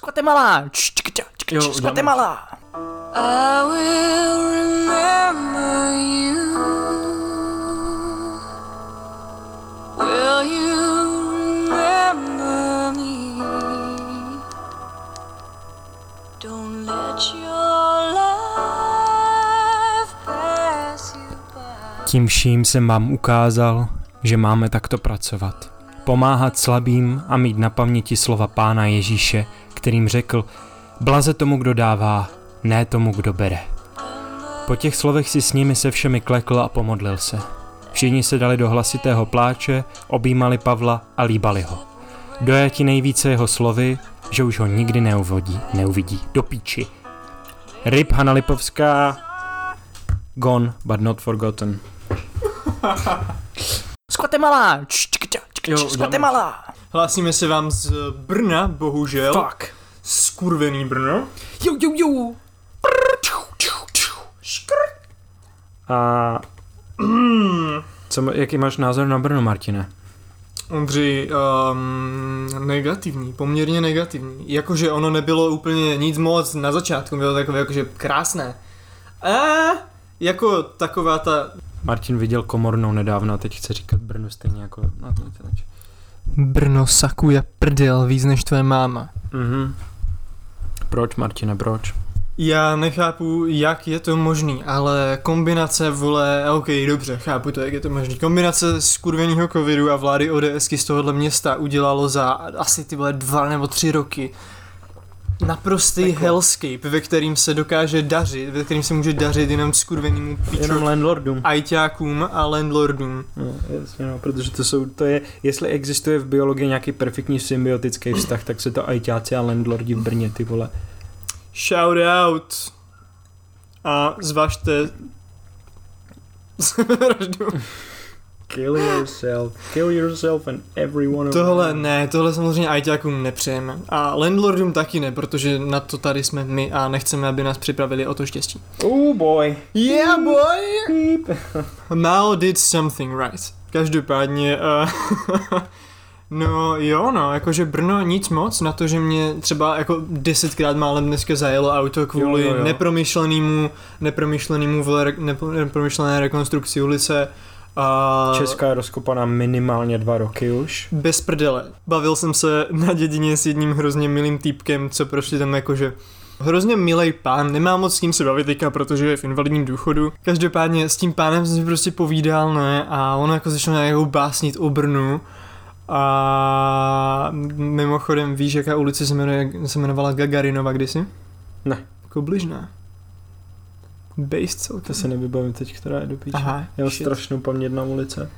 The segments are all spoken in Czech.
Z Guatemala. Z Guatemala. I will remember you. Will you remember me? Don't let your life pass you by. Tím vším jsem vám ukázal, že máme takto pracovat. Pomáhat slabým a mít na paměti slova Pána Ježíše, kterým řekl, blaze tomu, kdo dává, ne tomu, kdo bere. Po těch slovech si s nimi se všemi klekl a pomodlil se. Všichni se dali do hlasitého pláče, objímali Pavla a líbali ho. Dojati nejvíce jeho slovy, že už ho nikdy neuvodí, neuvidí. Do píči. Ryb Hanna Lipovská, gone but not forgotten. Z Guatemala. Hlásíme se vám z Brna, bohužel. Fuck. Skurvený Brno. Jo, jo, jo. A co, ma- jaký máš názor na Brno, Martine? Ondřej, um, negativní, poměrně negativní. Jakože ono nebylo úplně nic moc na začátku, bylo takové jakože krásné. A jako taková ta... Martin viděl komornou nedávno a teď chce říkat Brno stejně jako na to. Brno sakuje prdel víc než tvoje máma. Mhm. Proč, Martine, proč? Já nechápu, jak je to možný, ale kombinace, vole, ok, dobře, chápu to, jak je to možný. Kombinace skurveného covidu a vlády ODSky z tohohle města udělalo za asi ty vole dva nebo tři roky naprostý Peklo. hellscape, ve kterým se dokáže dařit, ve kterým se může dařit jenom skurvenýmu Jenom piču landlordům. ajťákům a landlordům. No, jasně, no, protože to jsou, to je, jestli existuje v biologii nějaký perfektní symbiotický vztah, tak se to ajťáci a landlordi v Brně, ty vole. Shout out a zvažte sebevraždu. Kill yourself, kill yourself and everyone Tohle ne, tohle samozřejmě ajťákům nepřejeme. A landlordům taky ne, protože na to tady jsme my a nechceme, aby nás připravili o to štěstí. Oh boy. Yeah boy! Mal did something right. Každopádně, uh, no jo no, jakože Brno nic moc na to, že mě třeba jako desetkrát málem dneska zajelo auto kvůli Jo, jo, jo. nepromyšlenému, nepromyšlenému, nepro- nepromyšlené rekonstrukci ulice. A Česká je rozkopaná minimálně dva roky už. bez prdele. Bavil jsem se na dědině s jedním hrozně milým týpkem, co prošli tam jakože hrozně milý pán, nemám moc s ním se bavit teďka, protože je v invalidním důchodu. Každopádně s tím pánem jsem si prostě povídal, ne, a on jako začal nějakou básnit o Brnu. A mimochodem víš, jaká ulice se, jmenuje, se jmenovala Gagarinova kdysi? Ne. Kobližná. Base To celkem. se nevybavím teď, která je do píče. Aha, Já mám shit. strašnou paměť na ulice.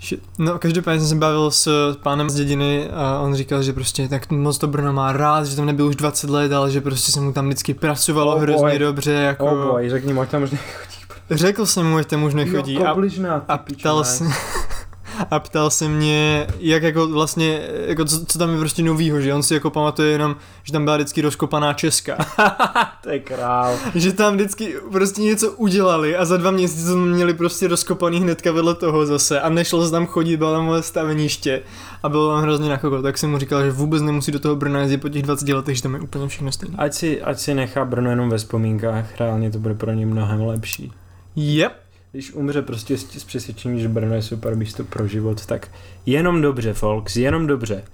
Shit. No, každopádně jsem se bavil s pánem z dědiny a on říkal, že prostě tak moc to Brno má rád, že tam nebyl už 20 let, ale že prostě se mu tam vždycky pracovalo Oh hrozně boy. dobře, jako... Oh boy, řekni mu, ať tam možná Řekl jsem mu, ať tam už nechodí Jo, a, kobližná, a ptal ne. A ptal se mě, jak jako vlastně, jako co, co tam je prostě novýho, že on si jako pamatuje jenom, že tam byla vždycky rozkopaná Česka. to je král. že tam vždycky prostě něco udělali a za dva měsíce jsme měli prostě rozkopaný hnedka vedle toho zase a nešlo se tam chodit, bylo tam moje staveniště a bylo tam hrozně na koko, tak jsem mu říkal, že vůbec nemusí do toho Brna jezdit po těch 20 letech, že tam je úplně všechno stejné. Ať si, ať si nechá Brno jenom ve vzpomínkách, reálně to bude pro ně mnohem lepší. Yep. Když umře prostě s, s přesvědčením, že Brno je super místo pro život, tak jenom dobře, folks, jenom dobře.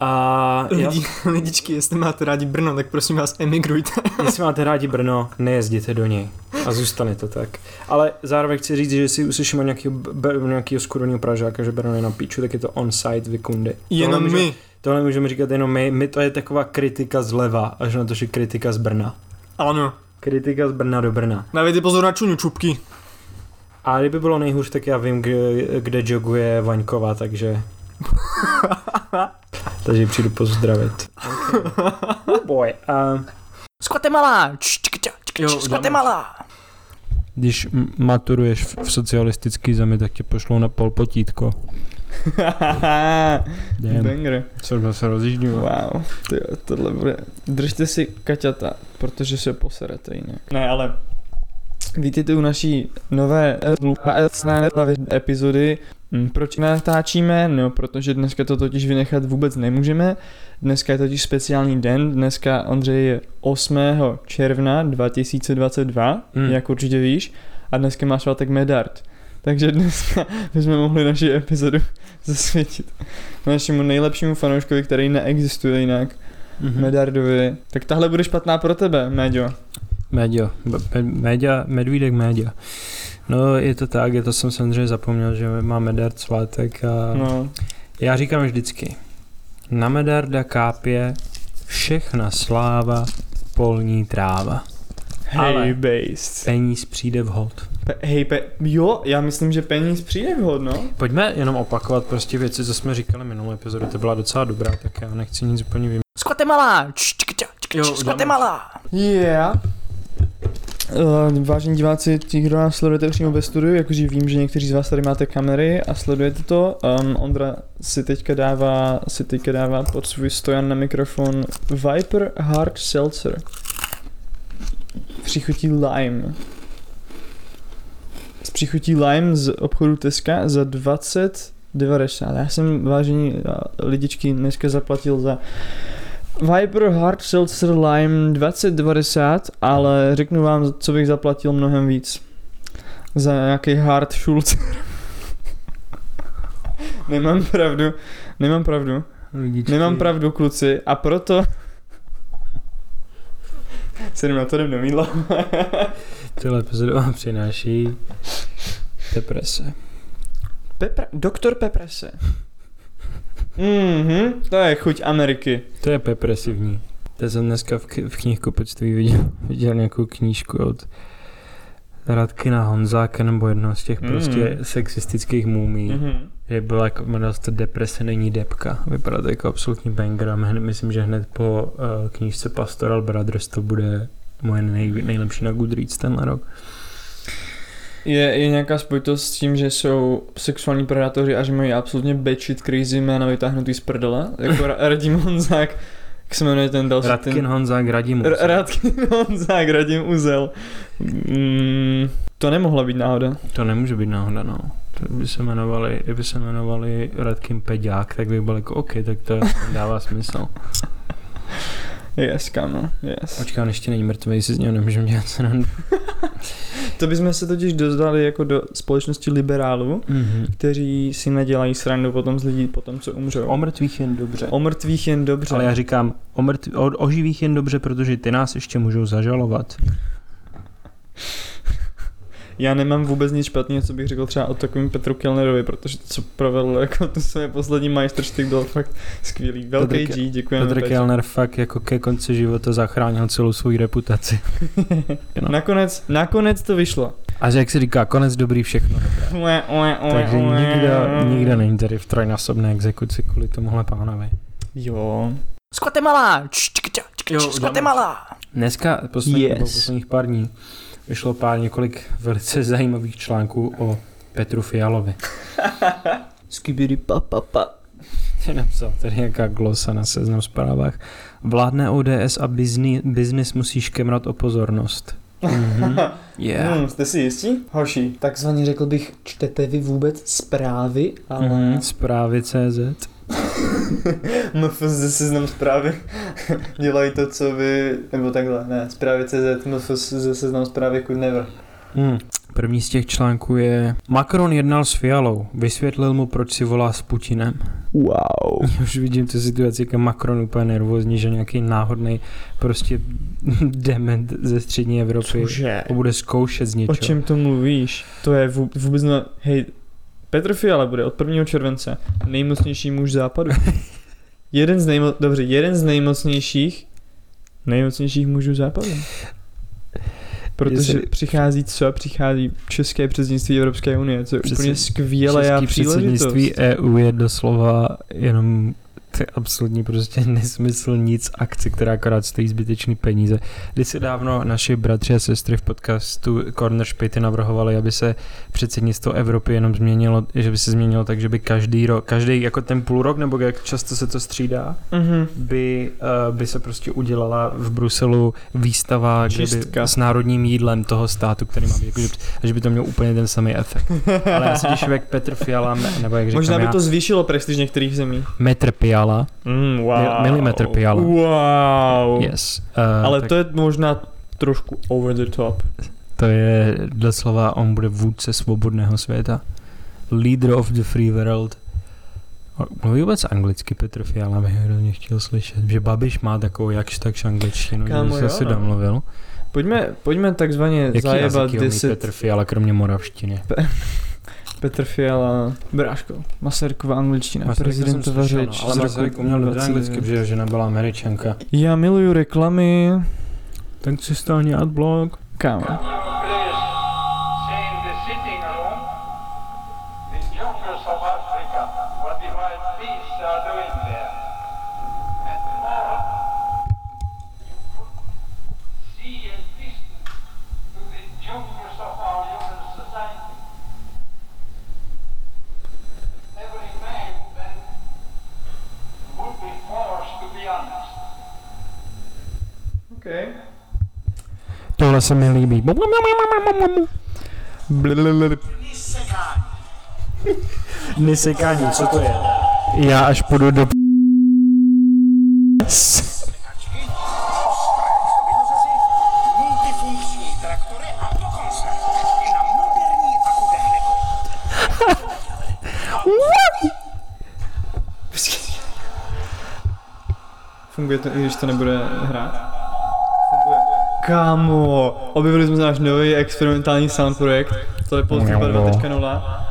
A já, Lidi, lidičky, jestli máte rádi Brno, tak prosím vás emigrujte. jestli máte rádi Brno, nejezděte do něj. A zůstane to tak. Ale zároveň chci říct, že si uslyším nějakého, nějakého skurveného Pražáka, že Brno je na píču, tak je to on-site vykundy. Jenom Tohle může- my. Tohle můžeme říkat jenom my, my to je taková kritika zleva, až na to, že kritika z Brna. Ano. Kritika z Brna do Brna. Dávejte pozor na čuňu čupky. A kdyby bylo nejhůř, tak já vím, kde, kde joguje Vaňkova, takže... takže přijdu pozdravit. Okay. Oh boy. Uh, Jo, č, Z Guatemala. když maturuješ v, socialistický zemi, tak tě pošlou na pol potítko. Damn. Banger. Co se rozjíždím? Wow, tyjo, tohle bude... Držte si kaťata, protože se poserete jinak. Ne, ale Vítejte u naší nové epizody Hm, Proč natáčíme? No, protože dneska to totiž vynechat vůbec nemůžeme. Dneska je totiž speciální den. Dneska, Ondřej, je 8. června 2022, Mm. jak určitě víš. A dneska má svátek Medard. Takže dneska bychom mohli naši epizodu zasvětit našemu nejlepšímu fanouškovi, který neexistuje jinak, Mhm. Medardovi. Tak tahle bude špatná pro tebe, Méďo. Média, média, medvídek média. No je to tak, je to jsem samozřejmě zapomněl, že má Medard svátek a No. já říkám vždycky, na Medarda kápě všechna sláva, polní tráva. Hej, Ale- based. Peníz přijde vhod. Pe- hej, pe- jo, já myslím, že peníz přijde vhod, no. Pojďme jenom opakovat prostě věci, co jsme říkali minulou epizodu, to byla docela dobrá, tak já nechci nic úplně vymýšlet. Jo, z Guatemala. Yeah. Uh, vážení diváci, ti, kdo nás sledujete přímo ve studiu, jakože vím, že někteří z vás tady máte kamery a sledujete to. Um, Ondra si teďka dává, si teďka dává pod svůj stojan na mikrofon Viper Hard Seltzer. Příchutí lime. Z příchutí lime z obchodu Teska za 20,90. Já jsem, vážení uh, lidičky, dneska zaplatil za Viper Hard Seltzer Lime 2090, ale řeknu vám, co bych zaplatil mnohem víc. Za nějaký Hard Schulz. nemám pravdu, nemám pravdu, Lidičky. nemám pravdu kluci a proto se na to jdem do mídla. Tyhle epizodu vám přináší deprese. Pepra, Doktor Peprese. Mhm, to je chuť Ameriky. To je depresivní. To jsem dneska v, k- v knihkupectví viděl, viděl nějakou knížku od Radkina Honzáka nebo jednoho z těch Mm. prostě sexistických mumí. Mhm. Je byla jako, jmenovala se to Deprese není depka. Vypadá to jako absolutní banger a myslím, že hned po uh, knížce Pastoral Brothers to bude moje nej, nejlepší na Goodreads tenhle rok. Je, je nějaká spojitost s tím, že jsou sexuální predátoři a že mají absolutně batshit crazy jména vytáhnutý z prdele? Jako Ra- Radim Honzák, jak se jmenuje ten další? Radkin ten... Honzák Radim. R- Radkin Honzák, Radim Uzel. Mm, to nemohla být náhoda. To nemůže být náhoda, no. To by se jmenovali, kdyby se jmenovali Radkin Peďák, tak by byl jako OK, tak to dává smysl. Yes, kámo, yes. Počkám, ještě není mrtvý, si z něho nemůžeme dělat srandu. To bychom se totiž dostali jako do společnosti liberálů, Mm-hmm. kteří si nedělají srandu potom z lidí potom, co umřou. O mrtvých jen dobře. o mrtvých jen dobře. Ale já říkám, o, mrtv, o, o živých jen dobře, protože ty nás ještě můžou zažalovat. Já nemám vůbec nic špatného, co bych řekl třeba o takovém Petru Kellnerovi, protože to, co provedl jako to své poslední majstrštyk, byl fakt skvělý. Velký Petr G, děkujeme. Petr Petře. Kellner fakt jako ke konci života zachránil celou svou reputaci. No. nakonec, nakonec to vyšlo. A že jak se říká, konec dobrý, všechno dobré. Ue, ue, ue, Takže nikdo, nikdo není tady v trojnásobné exekuci kvůli tomuhle pánovi. Jo. Uděláme. Guatemala. Dneska, poslední, yes. posledních pár dní, vyšlo pár několik velice zajímavých článků o Petru Fialovi. Skibidi pa pa pa. Ty napsal tady nějaká glosa na seznam zprávách. Vládne ODS a bizni, biznis musí škemrat o pozornost. Mhm. Yeah. Hmm, jste si jistí? Hoši, takzvaně řekl bych, čtete vy vůbec zprávy, ale... Mhm. Zprávy CZ. MFZ seznam zprávy dělají to, co vy, nebo takhle, ne, zprávy CZ, MFZ seznam zprávy could never. Hmm. První z těch článků je Macron jednal s Fialou, vysvětlil mu, proč si volá s Putinem. Wow. Já už vidím tu situaci, jak je Macron úplně nervózní, že nějaký náhodný prostě dement ze střední Evropy Cože? ho bude zkoušet z něčeho. O čem to mluvíš? To je vů- vůbec na... Hej, Petr Fiala bude od 1. července nejmocnější muž západu. jeden z nejmo... Dobře, jeden z nejmocnějších nejmocnějších mužů západu. Protože Jestli- přichází co? Přichází české předsednictví Evropské unie, co je Přesně. úplně skvělá Český příležitost. předsednictví EU je doslova jenom To je absolutní prostě nesmysl nic akce, která akorát stojí zbytečný peníze. Když si dávno naši bratři a sestry v podcastu Corner Špity navrhovali, aby se předsednictvo Evropy jenom změnilo, že by se změnilo tak, že by každý rok, každý jako ten půl rok, nebo jak často se to střídá, Mhm. by, uh, by se prostě udělala v Bruselu výstava kde by, Čistka. s národním jídlem toho státu, který má být, jako, že, že by to mělo úplně ten samý efekt. Ale já si když člověk Petr Fiala, nebo jak říkám Možná by já, to zvýšilo prestiž některých zemí. metr Fiala, Mm, wow. Mil- milimetr piala. Wow. yes. Uh, Ale tak to je možná trošku over the top. to je doslova, on bude vůdce svobodného světa. Leader of the free world. Mluví vůbec anglicky Petr Fiala, bych hrozně chtěl slyšet, že Babiš má takovou jakž takž angličtinu, Kámo, že se si domluvil. Pojďme, pojďme takzvaně Jaký zajebat jazyky umí 10 Petr Fiala, kromě moravštiny? Petr Fiala, Bráško, Masarykova angličtina, Masaryka prezidentova slyšel, řeč. no, ale Masaryk uměl dobře 20. anglicky, protože žena byla američanka. Já miluju reklamy, Tak si stáhni adblock. kámo. Tohle se mi líbí. Nesekání, co to je? Já až půjdu do. Funguje to, i když to nebude hrát? Kámo, objevili jsme náš nový experimentální sound projekt. To je Polska 2.0.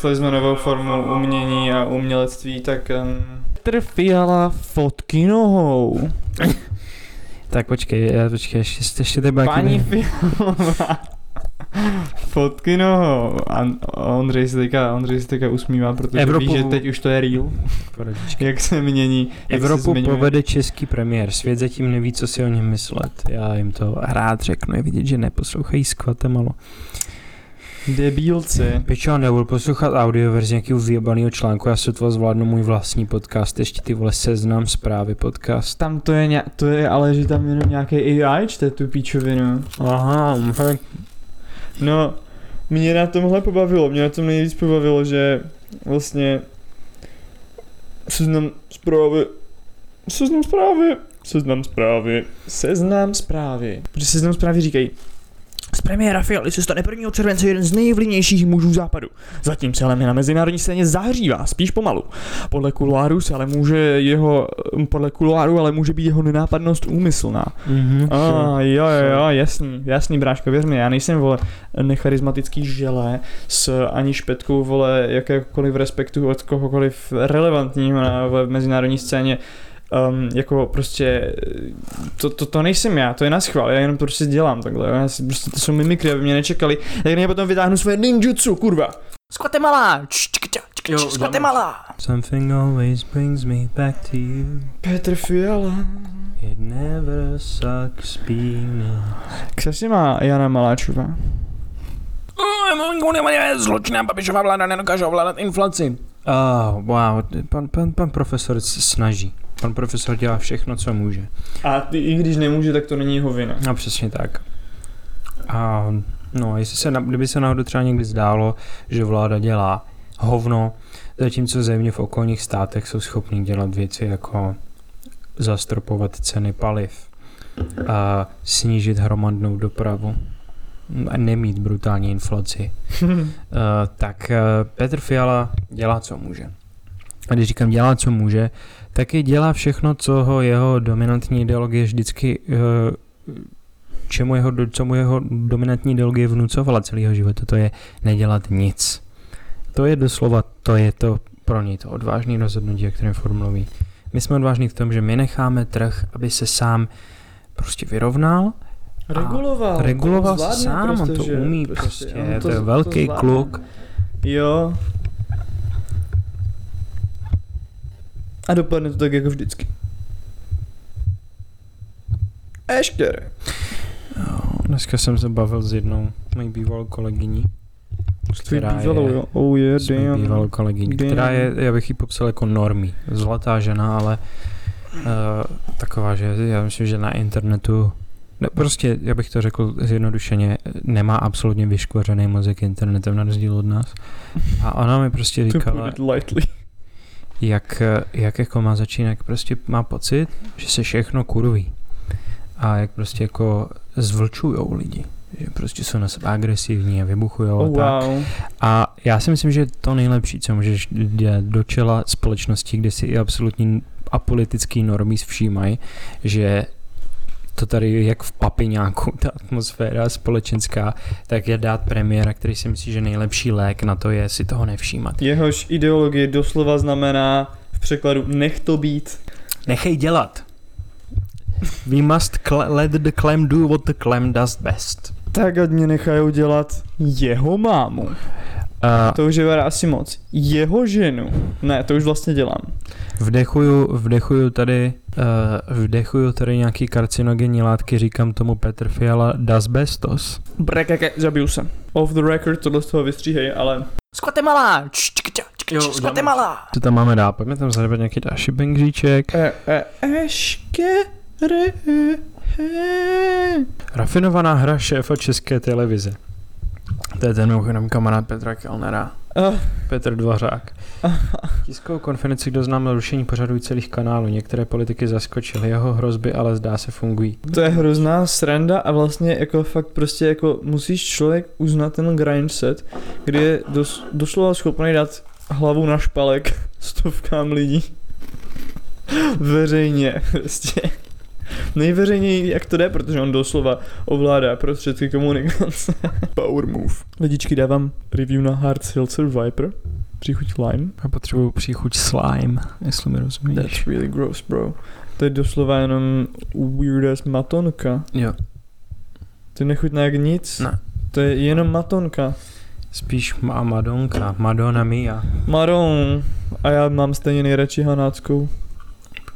vymysleli jsme novou formu umění a umělectví, tak... Um... Petr Fiala fotky nohou. Tak počkej, já počkej, ještě, ještě bude Paní Fialová. Fotky nohou. A Ondřej se teďka, Ondřej se teďka usmívá, protože Evropu- ví, že teď už to je real. Poradičky. Jak se mění. Jak se Evropu zmiňuje. povede český premiér. Svět zatím neví, co si o něm myslet. Já jim to rád řeknu. Je vidět, že neposlouchají s Kvatemalo. Debílci. Pičo, nebudu poslouchat audioverzi nějakého vyjebaného článku. Já se to zvládnu můj vlastní podcast. Ještě ty vole seznam zprávy podcast. Tam to je, nějak, to je ale, že tam jenom nějaký AI čte tu píčovinu. Aha, fakt. No, mě na tomhle pobavilo, mě na tom nejvíc pobavilo, že vlastně seznam zprávy, seznam zprávy, seznam zprávy, seznam zprávy. Protože seznam zprávy říkají, z premiéra Fialy se stane 1. července jeden z nejvlivnějších mužů západu. Zatím se ale na mezinárodní scéně zahřívá, spíš pomalu. Podle kuloáru se ale může jeho, podle kuloáru ale může být jeho nenápadnost úmyslná. Mhm, A ah, jo, jo, jo, jasný, jasný, bráško, věř mi, já nejsem, vole, necharismatický žele s ani špetkou, vole, jakékoliv respektu od kohokoliv relevantního na v mezinárodní scéně. Um, jako prostě, to, to, to, nejsem já, to je na schvál, já jenom to prostě dělám takhle, jo, já si, prostě to jsou mimikry, aby mě nečekali, tak já potom vytáhnu svoje ninjutsu, kurva. Jo, čk, Z Guatemala. Something always brings me back to you. Petr Fiala. It never sucks being se má Jana Maláčová? Zločinná Babišová vláda nedokáže ovládat inflaci. Oh, wow, pan, pan, pan profesor se snaží. Pan profesor dělá všechno, co může. A ty, i když nemůže, tak to není jeho vina. No přesně tak. A no, jestli se, kdyby se náhodou třeba někdy zdálo, že vláda dělá hovno, zatímco země v okolních státech jsou schopní dělat věci jako zastropovat ceny paliv a snížit hromadnou dopravu. a nemít brutální inflaci, uh, tak uh, Petr Fiala dělá, co může. A když říkám dělá, co může, taky dělá všechno, co ho jeho dominantní ideologie vždycky uh, čemu jeho, co mu jeho dominantní ideologie vnucovala celého života, to je nedělat nic. To je doslova, to je to pro něj to odvážný rozhodnutí, o kterém Ford mluví. My jsme odvážní v tom, že my necháme trh, aby se sám prostě vyrovnal, Reguloval. reguloval to se sám, on to prostě, umí prostě, on to je velký zvládne. kluk. Jo. A dopadne to tak jako vždycky. Ještě. Jo, dneska jsem se bavil s jednou mojí bývalou kolegyní, která bývalou, je- jo. Oh yeah, damn. bývalou kolegyní, Damn. která je, já bych ji popsal jako normí, zlatá žena, ale uh, taková, že já myslím, že na internetu ne, prostě, já bych to řekl zjednodušeně, nemá absolutně vyškvařený mozek internetem na rozdíl od nás. A ona mi prostě To říkala, put it lightly. Jak, jak jako má začínat, jak prostě má pocit, že se všechno kurví. A jak prostě jako zvlčujou lidi. Že prostě jsou na sebe agresivní a vybuchujou Oh, a tak. wow. A já si myslím, že to nejlepší, co můžeš dělat do čela společnosti, kde si i absolutní apolitický normy všímají, že to tady jak v papiňáku, ta atmosféra společenská, tak je dát premiéra, který si myslí, že nejlepší lék na to je si toho nevšímat. Jehož ideologie doslova znamená v překladu nech to být. Nechej dělat. We must cl- let the clam do what the clam does best. Tak ať mě nechají dělat jeho mámu. Uh, To už je asi moc. Jeho ženu. Ne, to už vlastně dělám. vdechuju, vdechuju tady, uh, vdechuju tady nějaký karcinogenní látky, říkám tomu Petr Fiala das bestos. Brekeke, zabiju se. Off the record, tohle z toho vystříhej, ale... Jo, čik, Z Guatemala. Co tam máme dál? Pojďme tam zahrát nějaký další bengříček. E, e, eške, re, e. Rafinovaná hra šéfa české televize. To je ten mimochodem kamarád Petra Kellnera. Ah, Petr Dvořák. Tiskovou konferenci kdo známil rušení pořadů celých kanálů. Některé politiky zaskočily jeho hrozby, ale zdá se fungují. To je hrozná sranda a vlastně jako fakt prostě jako musíš člověk uznat ten grind set, kdy je dos, doslova schopný dát hlavu na špalek stovkám lidí. Veřejně prostě. Nejveřejněji, jak to jde, protože on doslova ovládá prostředky komunikace. Power move. Lidičky, dávám review na Hard Seltzer Viper. Příchuť lime. Já potřebuju příchuť slime, jestli mi rozumíš. That's really gross, bro. To je doslova jenom weird ass matonka. Jo, To nechutná jak nic. Ne. To je jenom matonka. spíš má Madonka, Madonna Mia. Maron. A já mám stejně nejradši hanáckou.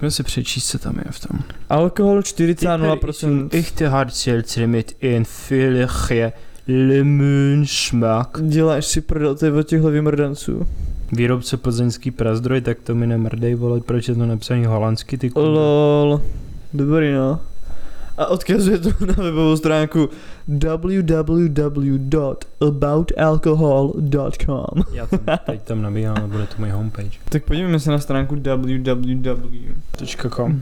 Pojďme si přečíst, co tam je v tom. Alkohol 40,0%. Echte Hardseltzer mit in vielige Lemonsmaak. Děláš si prdel, to je od těchhle vymrdanců. Výrobce plzeňský prazdroj, tak to mi nemrdej, vole, proč je to napsaný holandsky, ty kurva. Lol. Dobrý no. A odkazuje to na webovou stránku www.aboutalcohol.com Já to teď tam nabíhám, ale bude to můj homepage. Tak podívejme se na stránku www.aboutalcohol.com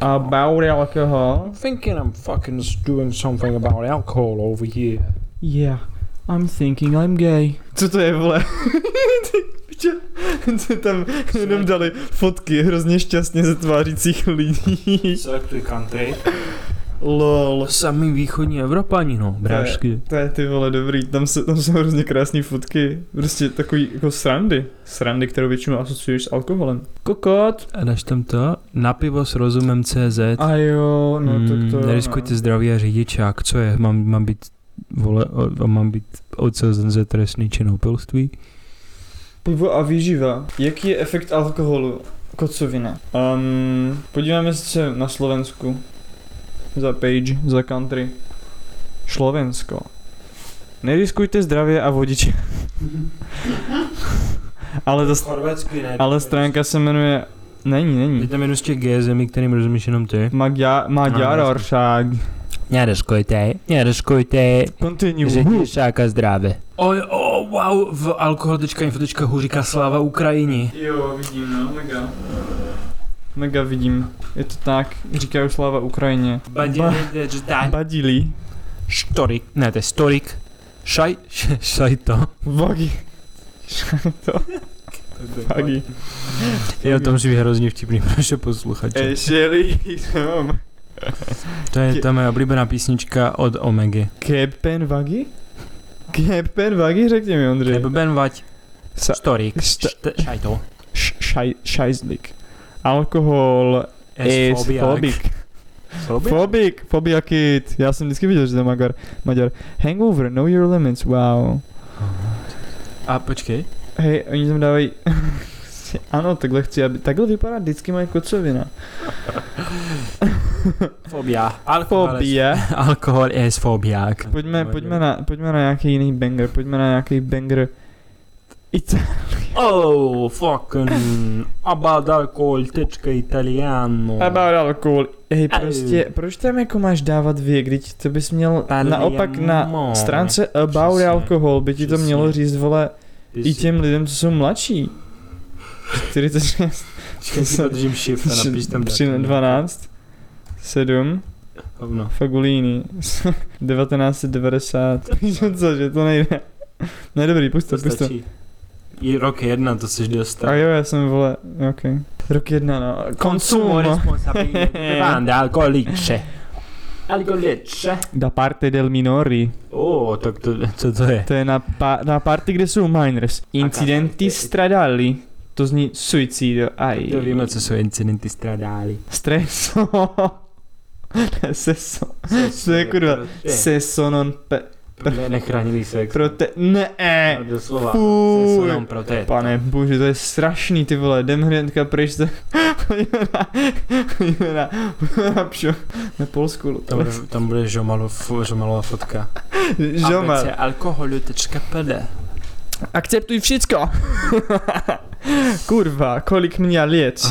About alcohol? Thinking I'm fucking doing something about alcohol over here. Yeah, I'm thinking I'm gay. Co to je, vole? Ty pičo, Co tam jenom dali fotky hrozně šťastně ze tvářících lidí. Selectuj country. Lol. Samý východní Evropani, no, brášky. To je ty vole dobrý, tam, se, tam jsou hrozně krásné fotky. Prostě takový jako srandy. Srandy, kterou většinou asociuješ s alkoholem. Kokot. A dáš tam to? Na pivo s rozumem CZ. A jo, no tak to... Mm, Neriskujte zdraví a řidičák. Co je? Mám, mám být vole, o, mám být odsouzen za trestný čin opilství? Pivo a výživa. Jaký je efekt alkoholu? Kocovina. Um, podíváme se na Slovensku. Za page, za country. Slovensko. Neriskujte zdravě a vodiče. ale, to, Chorvatsky ne. ale stránka se jmenuje... Není, Je není. tam jenom z těch G zemí, kterým rozumíš jenom ty. Maďar, Maďaroršák. Neriskujte, neriskujte. Continue. Řidičák a zdravě. O, o, wow, v alkohol.info.hu říká sláva Ukrajině. Jo, vidím, no, mega. Mega vidím. Je to tak, říkají sláva Ukrajině. Ba- Badili. štorik, ne, to je storik, šaj, šajto. Vagi. to. Vagi. Je to musí být hrozně vtipný pro naše posluchače. Shelly, mám. To je ta moje oblíbená písnička od Omegy. Kepen Vagi? Kepen Vagi, řekni mi, Ondřej.Eben vať, Sa- storik, št- šajto. Šaj, šajzlik. Alkohol is phobik. Fobik? Phobik, fobiakit. Já jsem vždycky viděl, že to je Magar. Maďar. Hangover, know your limits, wow. A počkej. Hej, oni tam dávají... ano, takhle chci, aby... Takhle vypadá vždycky moje kocovina. Fobia. Alkohol, Fobie. alkohol je fobiák. Pojďme, pojďme, na, pojďme na nějaký jiný banger, pojďme na nějaký banger. Ita- Oh, fucking about alcohol, tečka italiano. About alkohol. Hej, prostě, proč tam jako máš dávat věk, když to bys měl Parliamo. naopak na stránce about Přesně, alkohol, by ti to přesně. mělo říct, vole, i těm lidem, co jsou mladší. 46, Počkej, si podržím shift a napiš tam tři- datum. 12, 7, Hovno. Fagulíny, 1990, co, že to nejde. Ne, dobrý, puść to, To puść to. stačí. I rok jedna, to jsi dostal. A jo, já jsem, vole, ok. Rok jedna, no. Consumo Consumo. responsabile. Bevande alcolice. Alcolice. Da parte del minori. Oh, tak to, co to je? To je na, pa, na party, kde jsou minors. Incidenti stradali. To zní suicidio. Aj. To víme, co jsou incidenty stradali. Stresso. Ne, Sesso. To je kurva. Sesso non pe... Ne, nechránilý sex. Prote... Ne. No, Doslova. Fuj. Sex non prote. Pane bože, to je strašný, ty vole, jdem hnedka pryč se... Pojďme na... Pojďme na... Pojďme na pšo... Na Polsku. Tam bude, tam bude žomalov, žomalová fotka. Žomal. ABC alkoholu.pd Akceptuj všecko. Kurva, kolik mě let.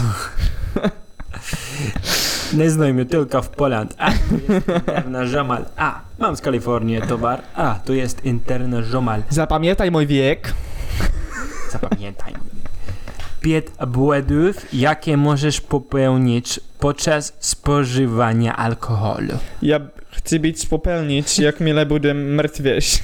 Neznaj mě tylka v Poland. A, to jest interna žomal. A, mám z Kalifornie tovar. A, to jest interna žomal. Zapamiętaj mój wiek. Zapamiętaj. Pět błędów, jakie możesz popełnić podczas spożywania alkoholu. Ja chcę być popelnić, jakmile będę mrtwieć.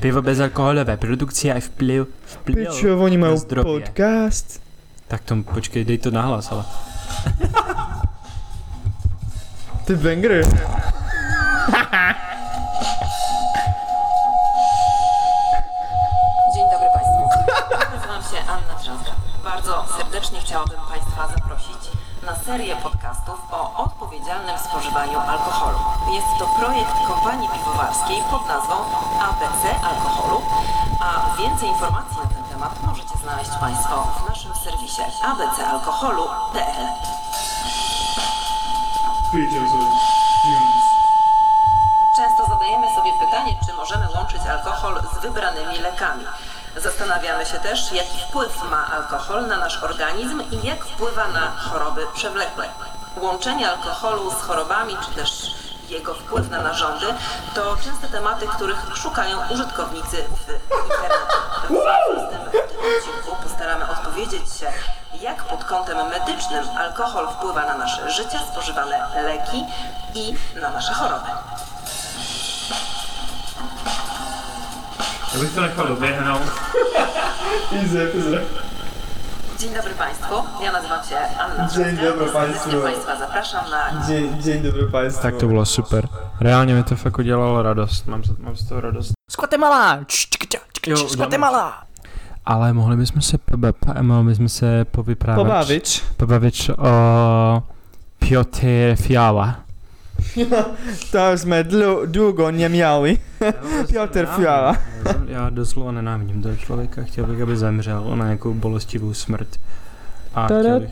Piwo bezalkoholowe, produkcja i wpływ, wpływ Pičo, oni na mají zdrowie. podcast. Tak to počkej, dej to nahlas, ale. Ty banger. Dzień dobry Państwu. Nazywam się Anna Trzaska. Bardzo serdecznie chciałabym Państwa zaprosić na serię podcastów o odpowiedzialnym spożywaniu alkoholu. Jest to projekt kompanii piwowarskiej pod nazwą ABC Alkoholu, a więcej informacji na ten temat możecie znaleźć Państwo w naszym serwisie abcalkoholu.pl. Często zadajemy sobie pytanie, czy możemy łączyć alkohol z wybranymi lekami. Zastanawiamy się też, jaki wpływ ma alkohol na nasz organizm i jak wpływa na choroby przewlekłe. Łączenie alkoholu z chorobami, czy też jego wpływ na narządy, to częste tematy, których szukają użytkownicy w internecie. W tym w tym odcinku postaramy odpowiedzieć się, jak pod kątem medycznym alkohol wpływa na nasze życie, spożywane leki i na nasze choroby. To. Dzień dobry Państwu, ja nazywam się Anna Dzień Trzaska. dobry Serdecznie Państwu. Państwa zapraszam na Dzień, dzień dobry Państwu. Tak to bylo super. Reálně mi to fakt udělalo radost. Mám, z- mám z toho radost. Z. Guatemala. Ale mohli bychom se, mohli bychom se povyprávět. Pobawić. Pobaviť o Piotr Fiala. To jsme dlu, nie miały. Piotr Fiala. Já doslova nenávidím toho člověka, chtěl bych, aby zemřel na nějakou bolestivou smrt. A chtěl bych,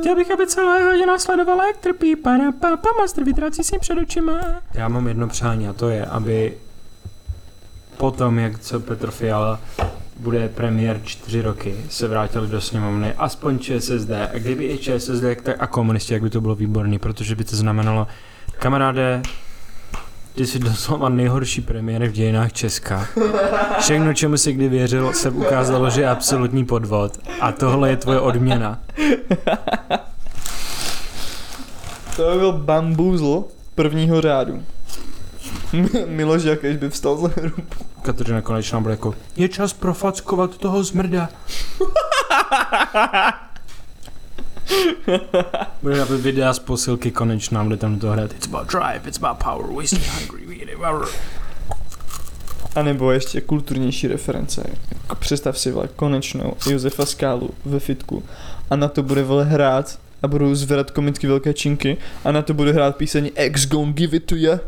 chtěl bych, aby celá rodina sledovala, jak trpí pana papa master vytrácí si před očima. Já mám jedno přání a to je, aby potom, jak co Petr Fiala bude premiér čtyři roky, se vrátili do sněmovny, aspoň ČSSD. A kdyby i ČSSD tak a komunisti, jak by to bylo výborný, protože by to znamenalo, kamaráde, ty jsi doslova nejhorší premiér v dějinách Česka. Všechno, čemu si kdy věřil, se ukázalo, že je absolutní podvod. A tohle je tvoje odměna. To byl bambuzl prvního řádu. Miloš Jakeš by vstal za hru. Kateřina konečná bude jako, je čas profackovat toho zmrda. Bude na videa z posilky konečná, bude tam do toho hrát. It's about drive, it's about power, we stay hungry, we get power. A nebo ještě kulturnější reference. Jako představ si vole, konečnou Josefa Skálu ve fitku a na to bude vole hrát a budou zvedat komicky velké činky a na to bude hrát píseň X gon give it to ya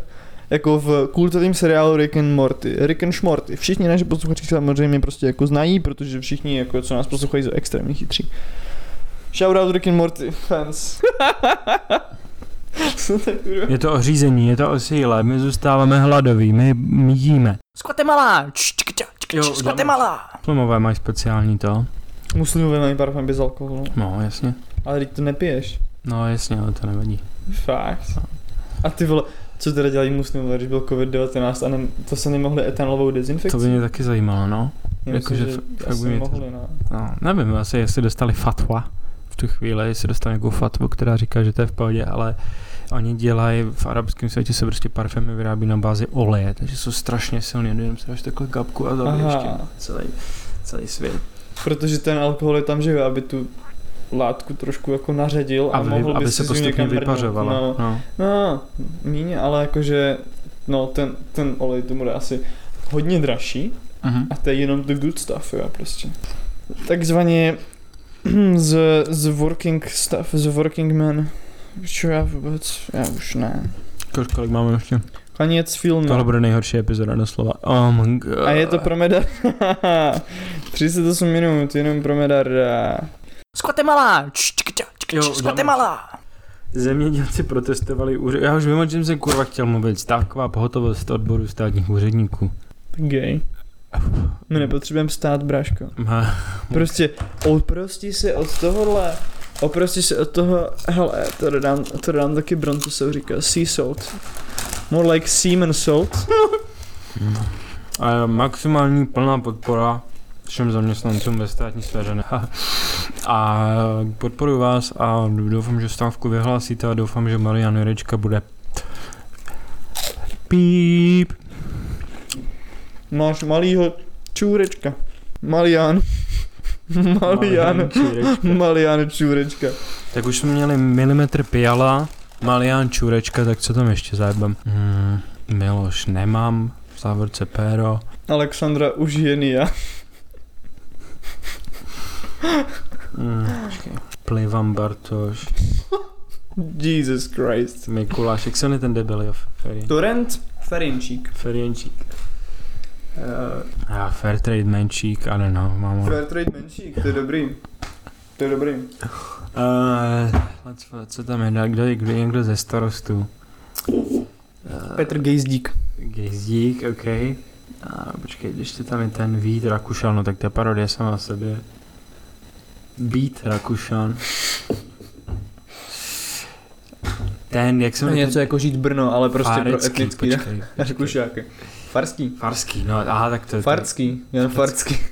jako v kultovém seriálu Rick and Morty. Rick and Shmorty. Všichni naši posluchači samozřejmě prostě jako znají, protože všichni jako co nás poslouchají jsou extrémně chytří. Shoutout Rick and Morty fans. Je to o řízení, je to o síle, my zůstáváme hladoví, my, my jíme. Z Guatemala. Plumové mají speciální to. Muslimové mají parfém bez alkoholu. No, jasně. Ale teď to nepiješ. No, jasně, ale to nevadí. Fakt. A ty vole, co teda dělají muslimové, když byl COVID-19 a ne, to se nemohli etanolovou dezinfekci? To by mě taky zajímalo, no. Já jako, myslím, že že f- fakt asi by mě to- mohli, no. no. Nevím, asi jestli dostali fatwa v tu chvíli, jestli dostali nějakou fatvu, která říká, že to je v pohodě, ale oni dělají, v arabském světě se prostě parfémy vyrábí na bázi oleje, takže jsou strašně silný, jenom si dáš takhle kapku a zabiješ tím celý, celý svět. Protože ten alkohol je tam živý, aby tu látku trošku jako naředil a, Aby, mohl aby by se postupně vypařovala. No, No. no, míně, ale jakože, no ten, ten olej tomu jde asi hodně dražší Mhm. a to je jenom the good stuff, jo, prostě. Takzvaně z, z working stuff, z working man. Čo já vůbec, já už ne. Kolik, kolik máme ještě? Konec filmu. Tohle bude nejhorší epizoda doslova. Oh my god. A je to pro medar. 38 minut, jenom pro medar. Z Guatemala. Z. Guatemala. Zemědělci protestovali, úř... já už vím, o čem jsem kurva chtěl mluvit, stávková pohotovost odboru státních úředníků. Gay. My nepotřebujeme stát, bráško. Má- Prostě oprosti se od tohohle. Oprosti se od toho, hele, to dodám, to dodám taky Bronto se říká sea salt. More like semen salt. A maximální plná podpora všem zaměstnancům ve státní sféře. A podporuji vás a doufám, že stávku vyhlásíte a doufám, že Marian Jurečka bude píp. Máš malýho čůrečka. Malian. Malian. Malian čůrečka. Tak už jsme měli milimetr piala, Malian Čurečka, tak co tam ještě zajebem? Hmm, Miloš nemám, v závorce péro. Alexandra Užijenia. Hmm, počkej. Plivam Bartoš, Jesus Christ. Mikuláš, jak se ten debil, jo? Ferien. Torrent Ferinčík. Ferienčík. Uh, a Fairtrade Menšík, I don't know, mám. Fairtrade Menšík, to je dobrý. To je dobrý. Uh, co, co tam je, kdo je, kdo je někdo ze starostů? Uh, Petr Gejzdík. Gezdík, OK. A počkej, ještě tam je ten Vít Rakušan, no tak to je parodie sama o Vít Rakušan. Ten, jak se jmenuje? Něco jako žít Brno, ale prostě pro Fárecký, etnický. počkej, počkej. Rakušáky. Farský. Farský, no, aha, tak to je... Farský. Jan Farský.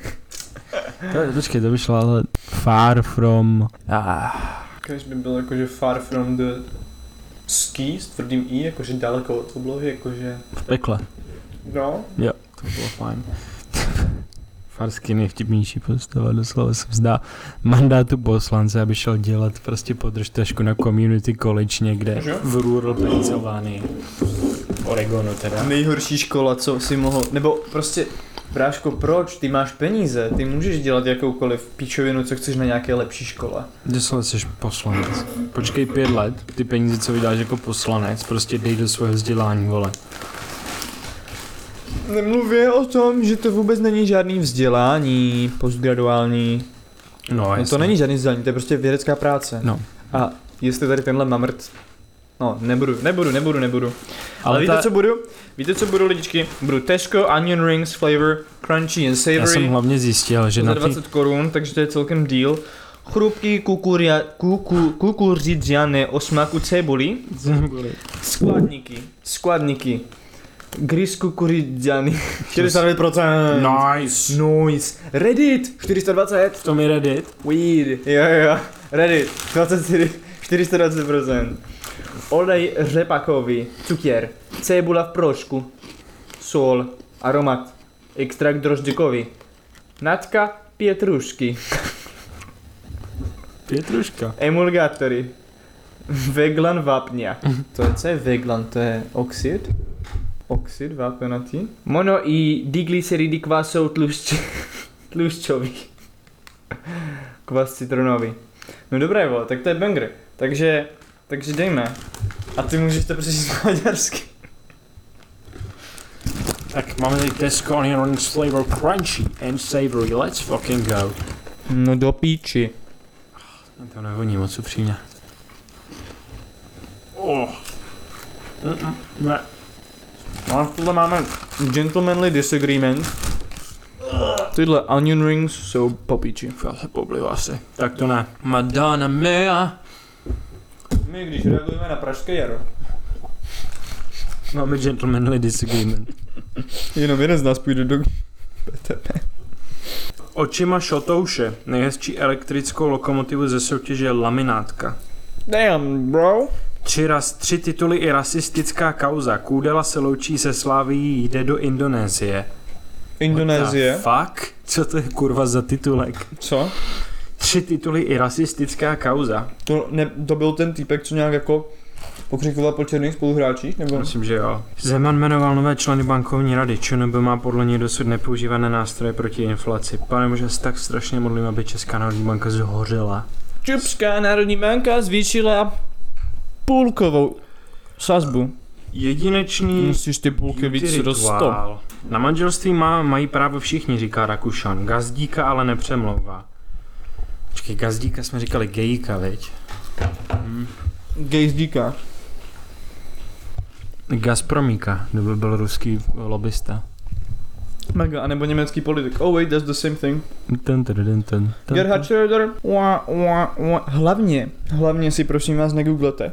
To, to, počkej, to vyšlo, ale far from... Ah, Když by byl jakože far from the ski s tvrdým i, jakože daleko od oblohy, jakože... v pekle. No. To bylo fajn. Farský nejvtipnější postava, doslova se vzdá mandátu poslance, aby šel dělat prostě podržtašku na community college někde v rural Pennsylvanii. V Oregonu teda. Nejhorší škola, co si mohl, nebo prostě Bráško, proč? Ty máš peníze, ty můžeš dělat jakoukoliv píčovinu, co chceš na nějaké lepší škole. Doslova jsi poslanec. Počkej pět let, ty peníze, co vydáš jako poslanec, prostě dej do svého vzdělání, vole. Nemluvě o tom, že to vůbec není žádný vzdělání postgraduální. No, No, to není žádný vzdělání, to je prostě vědecká práce. No. A jestli tady tenhle mamrt, no nebudu, nebudu, nebudu, nebudu. Ale, Ale víte, ta- co budu? Víte, co budu, lidičky? Budu Tesco Onion Rings flavor, crunchy and Já jsem savory. hlavně zjistil, že na ty... 20 korun, takže to je celkem deal. Chrupky kukuria, kuku, kukuřidziane o smaku cebuli. Skladníky, skladníky. Gris kukuřidziany. 49%. Nice. Nice. Reddit, 420. To mi Reddit. Weed, jo jo. Reddit, 24, 420%. Olej řepakový, cukier, cebula v prošku, Sól. Aromat. Extrakt drožďkový. Natka pietrušky. Pětruška. Emulgátory. Veglan vápně. To je, co je veglan? To je oxid? Oxid vápenatý. Mono i diglyceridy kvásou tlušť... tlušťový. Kvas citronový. No dobré, vole, tak to je banger. Takže, takže dejme. A ty můžeš to přečíst maďarsky. Tak máme tady Tesco Onion Rings Flavor Crunchy and Savory. Let's fucking go. No do píči. To nevoní moc upřímně. Oh. Mm-mm, ne. No a tohle máme gentlemanly disagreement. Tyhle onion rings jsou po píči. Já se asi. Tak to ne. Madonna mea. My když reagujeme na pražské jaro. Máme gentlemanly disagreement. Jenom jeden z nás půjde do PTP. Očima šotouše. Nejhezčí elektrickou lokomotivu ze soutěže Laminátka. Damn, bro. Tři, ras, tři tituly i rasistická kauza. Kůdela se loučí se Sláví, jde do Indonésie. Indonésie. Fuck? Co to je kurva za titulek? Co? Tři tituly i rasistická kauza. To, ne, to byl ten týpek, co nějak jako pokřikoval po černých spoluhráčích? Nebo? Myslím, že jo. Zeman jmenoval nové členy bankovní rady. ČNB má podle něj dosud nepoužívané nástroje proti inflaci. Pane, možná se tak strašně modlím, aby Česká národní banka zhořela. Čupská národní banka zvýšila půlkovou sazbu. Jedinečný Musíš ty půlky víc do 100. rituál. Na manželství má, mají právo všichni, říká Rakušan. Gazdíka ale nepřemlouvá. Počkej, gazdíka jsme říkali gejka, viď? Gejzdíka. Gazpromíka, to by byl ruský lobbysta. Mega, anebo německý politik. Oh wait, that's the same thing. Ten, ten, ten, ten, ten. Gerhard Schröder. Hlavně, hlavně si prosím vás negooglete,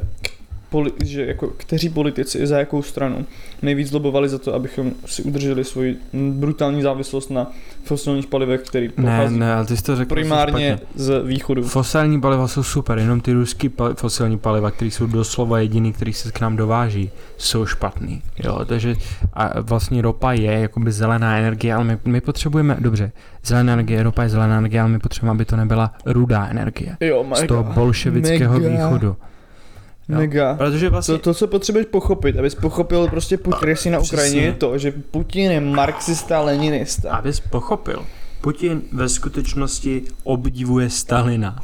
poli- že jako, kteří politici i za jakou stranu nejvíc lobovali za to, abychom si udrželi svoji brutální závislost na fosilních palivech, který Ne, pochází ne, ale ty jsi to řekl primárně z východu. Fosilní paliva jsou super, jenom ty ruský pali- fosilní paliva, které jsou doslova jediný, který se k nám dováží, jsou špatný. Jo, takže a vlastně ropa je jakoby zelená energie, ale my, my potřebujeme, dobře, zelená energie, ropa je zelená energie, ale my potřebujeme, aby to nebyla rudá energie. Jo, Z toho bolševického Mega. východu. Jo. Mega. Protože vlastně... To, to, co potřebuješ pochopit, abys pochopil prostě progresy na Ukrajině, Přesně. je to, že Putin je marxista, leninista. Abys pochopil, Putin ve skutečnosti obdivuje Stalina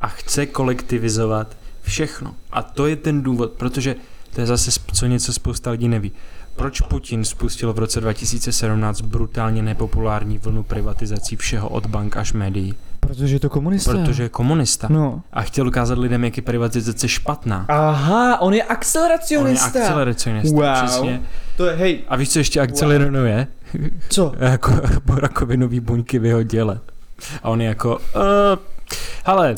a chce kolektivizovat všechno. A to je ten důvod, protože to je zase co něco spousta lidí neví. Proč Putin spustil v roce 2017 brutálně nepopulární vlnu privatizací všeho od bank až médií? Protože je to komunista. Protože je komunista. No. A chtěl ukázat lidem, jak je privatizace špatná. Aha, on je akceleracionista. On je akceleracionista, wow. přesně. To je, hej. A víš, co ještě akceleruje? Wow. Co? jako rakovinový buňky v jeho děle. A on je jako, uh, hele,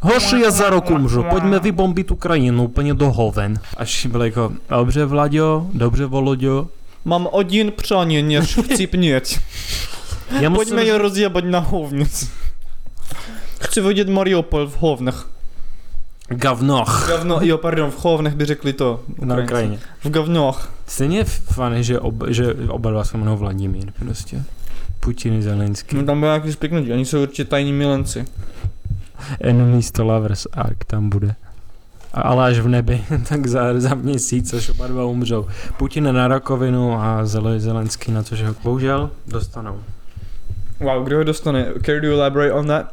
Hoši, já za rok umřu, pojďme vybombit Ukrajinu úplně do hoven. Až byl jako, dobře Vladio, dobře Volodio. Mám odin přání, než vcipnět. Já musím... Pojďme je rozjebať na hovnici. Chci vidět Mariupol v hovnech. Gavnoch Gavno, jo, pardon, v hovnech by řekli to. na Ukrajinci. Ukrajině. V gavnoch. Stejně je fany, že, ob, že oba dva se jmenují Vladimír, prostě. Putin i Zelenský. No tam bude nějaký spiknutí, oni jsou určitě tajní milenci. Enemies to Lovers Arc tam bude. A- Ale až v nebi, tak za, za měsíc, až oba dva umřou. Putin na rakovinu a Zel- Zelenský na to, že ho bohužel dostanou. Wow, kdo ho dostane? Care you elaborate on that?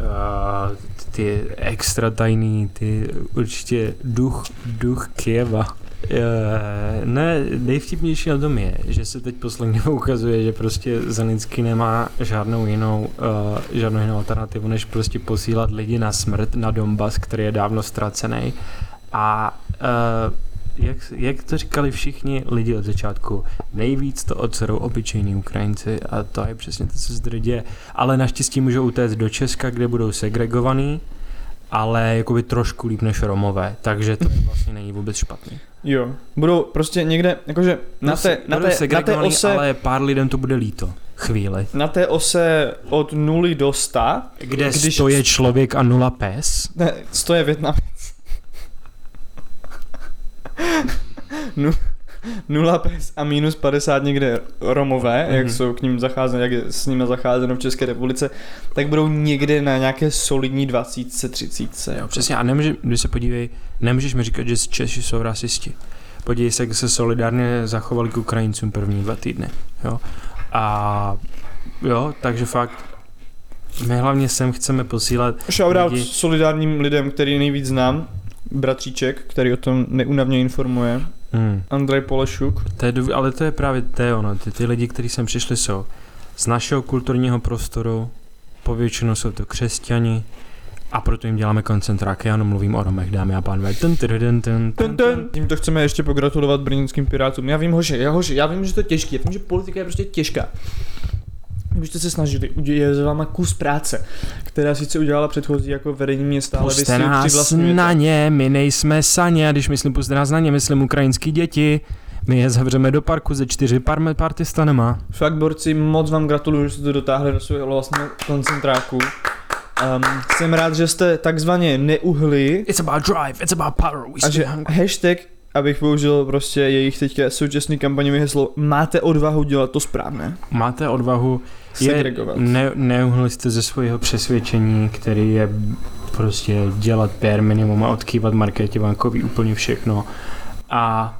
Uh, ty extra tajný, ty určitě duch, duch Kieva. Uh, ne, nejvtipnější na tom je, že se teď posledně ukazuje, že prostě Zelenský nemá žádnou jinou, uh, žádnou jinou alternativu, než prostě posílat lidi na smrt na Donbass, který je dávno ztracený. A uh, jak, jak to říkali všichni lidi od začátku, nejvíc to odserou obyčejní Ukrajinci a to je přesně to, co děje. Ale naštěstí můžou utéct do Česka, kde budou segregovaný, ale jakoby trošku líp než Romové, takže to vlastně není vůbec špatný. Jo. Budou prostě někde, jakože na té, na té, na té ose, ale pár lidem to bude líto. Chvíli. na té ose od 0 do 100, Kde Když- je člověk a nula pes, ne, 100 je Větnamec. Nu, 0 pes a minus 50 někde Romové, mm-hmm. jak Mhm. jsou k ním zacházeno, jak je s nimi zacházeno v České republice, tak budou někde na nějaké solidní 20, 30. Jo, přesně, a nemůže, když se podívej, nemůžeš mi říkat, že Češi jsou rasisti. Podívej se, jak se solidárně zachovali k Ukrajincům první dva týdny, jo. A jo, takže fakt, my hlavně sem chceme posílat Shoutout lidi. solidárním lidem, který nejvíc znám, bratříček, který o tom neunavně informuje, Hmm. Andrej Polešuk. To je, ale to je právě to, je ono. Ty, ty lidi, kteří sem přišli, jsou z našeho kulturního prostoru, povětšinou jsou to křesťani, a proto jim děláme koncentráky, já jenom mluvím o Romech, dámy a pánové. Tun, tun, Ten, ten. Tímto chceme ještě pogratulovat brněnským pirátům. Já vím, hoši, já, hoši, já vím, že to je těžké, já vím, že politika je prostě těžká. Vy jste se snažili, je za váma kus práce, která sice udělala předchozí jako vedení města, ale vy si ji nás na ně, my nejsme saně, a když myslím puste nás na ně, myslím ukrajinský děti. My je zavřeme do parku ze čtyři par partistanema. Fakt borci, moc vám gratuluju, že jste to dotáhli do svého vlastního koncentráku. Um, jsem rád, že jste takzvaně neuhli It's about drive, it's about power. We a že hashtag, abych použil prostě jejich teďka současný kampaňový heslo, máte odvahu dělat to správné. Máte odvahu je, Segregovat. ne, neuhli jste ze svého přesvědčení, který je prostě dělat bare minimum a odkývat Markétě Vankový úplně všechno. A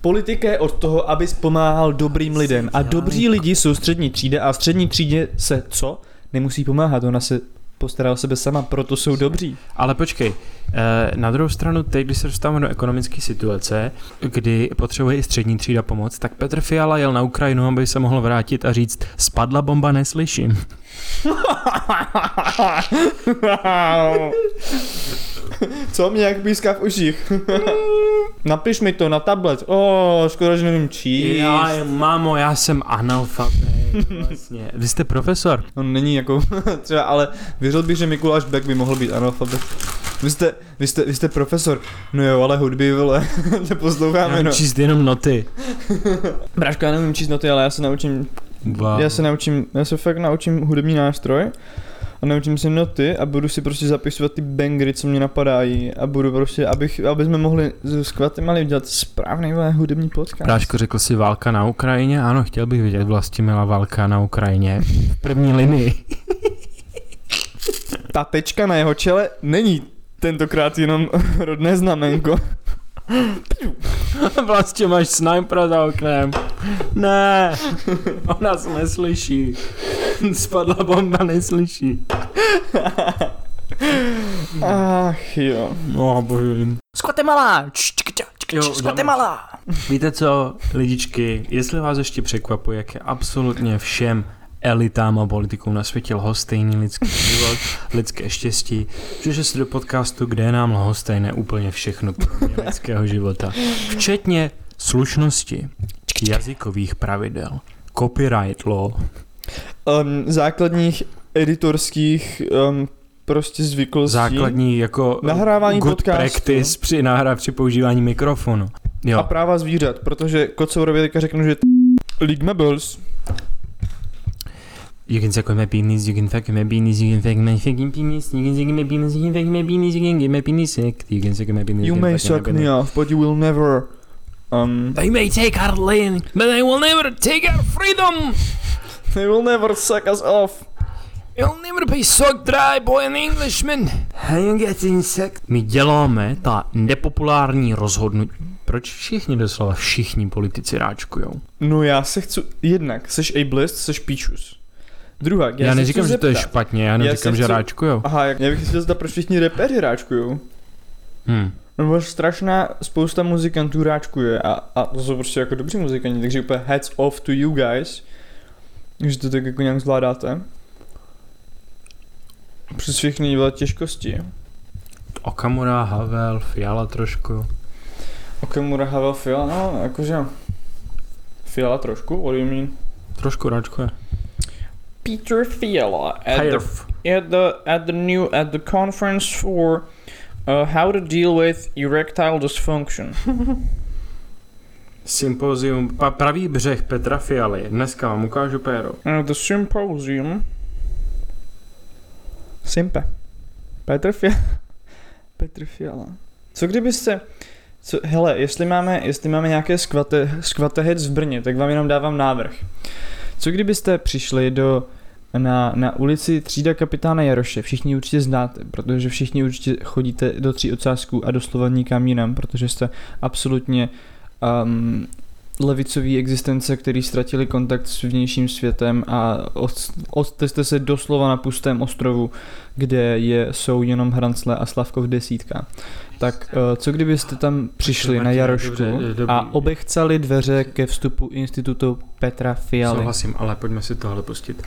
Politika je od toho, abys pomáhal dobrým lidem. A dobří lidi jsou střední třída a střední třídě se co? Nemusí pomáhat, ona se postará o sebe sama, proto jsou dobří. Ale počkej, eh, na druhou stranu, teď, když se dostáváme do ekonomické situace, kdy potřebuje i střední třída pomoc, tak Petr Fiala jel na Ukrajinu, aby se mohl vrátit a říct, spadla bomba, neslyším. Co mě jak píská v uších? Napiš mi to na tablet. O, škoda, že nevím číst. Já, mámo, já jsem analfabet, vlastně. Vy jste profesor? On není jako třeba, ale věřil bych, že Mikuláš Beck by mohl být analfabet. Vy jste, vy jste, vy jste profesor. No jo, ale hudby, vole, to posloucháme, Já no. číst jenom noty. Bráško, já nevím číst noty, ale já se naučím, Wow. já se naučím, já se fakt naučím hudební nástroj a naučím si noty a budu si prostě zapisovat ty bangry, co mě napadají a budu prostě, abych, aby jsme mohli s Kvatemali udělat správný hudební podcast. Práško, řekl si válka na Ukrajině? Ano, chtěl bych vidět Vlastimila válka na Ukrajině. V první linii. Ta tečka na jeho čele není tentokrát jenom rodné znamenko. Vlastně máš snipera za oknem. Ne, ona se neslyší. Spadla bomba, neslyší. Ach jo. No, čk, Jo, čk, Z Guatemala. Víte co, lidičky, jestli vás ještě překvapuje, jak je absolutně všem elitám a politikům na světě lhostejný lidský život, lidské štěstí, že se do podcastu, kde je nám lhostejné úplně všechno lidského života, včetně slušnosti, jazykových pravidel, copyright law, Um, základních editorských um, prostě zvyklostí. základní jako Nahrávání good podcastu. practice při, nahra, při používání mikrofonu. A Jo, práva zvířat, protože Kocourovi teďka řeknu, že Ligmables You can suck on my penis, you can fuck on my penis, you can fuck my fucking penis, you can suck on my penis, you can fuck my penis, you can get my penis sick, you can suck on my penis, You may suck me off, but you will never um, They may take our land, but they will never take our freedom. They will never suck us off. You'll never be sucked dry by an Englishman. You get insect. My děláme ta nepopulární rozhodnutí. Proč všichni doslova všichni politici ráčkujou? No já se chci, jednak, seš ableist, seš píčus. Druhá, já, Já, neříkám, že to je špatně, já jenom Já že chci- ráčkujou. Aha, jak, já bych chtěl zeptat, proč všichni repeři hráčkujou. Hm. Nebo strašná spousta muzikantů ráčkuje a, a to jsou prostě jako dobří muzikanti, takže úplně heads off to you guys, že to tak jako nějak zvládáte. Přes všechny těžkosti. Okamura, Havel, Fiala trošku. Okamura, Havel, Fiala, no jakože Fiala trošku, what do you mean? Trošku ráčkuje. Peter Fiala at the, Perf. at the at the new at the conference for uh, how to deal with erectile dysfunction. Sympozium, pa, pravý břeh Petra Fialy. Dneska vám ukážu péro. Uh, the symposium. Simpe. Petr Fiala. Petr Fiala. Co kdybyste Co, hele, jestli máme, jestli máme nějaké skvate, skvatehec v Brně, tak vám jenom dávám návrh. Co kdybyste přišli do na, na ulici Třída kapitána Jaroše, všichni určitě znáte, protože všichni určitě chodíte do tří ocásků a doslova nikam jinam, protože jste absolutně um, levicový existence, který ztratili kontakt s vnějším světem a od- odste jste se doslova na pustém ostrovu, kde je, jsou jenom hrancle a Slavkov desítka. Tak eh, co kdybyste tam přišli na Jarošku dobře, a obechcali dveře ke vstupu institutu Petra Fialy? Souhlasím, ale pojďme si tohle pustit.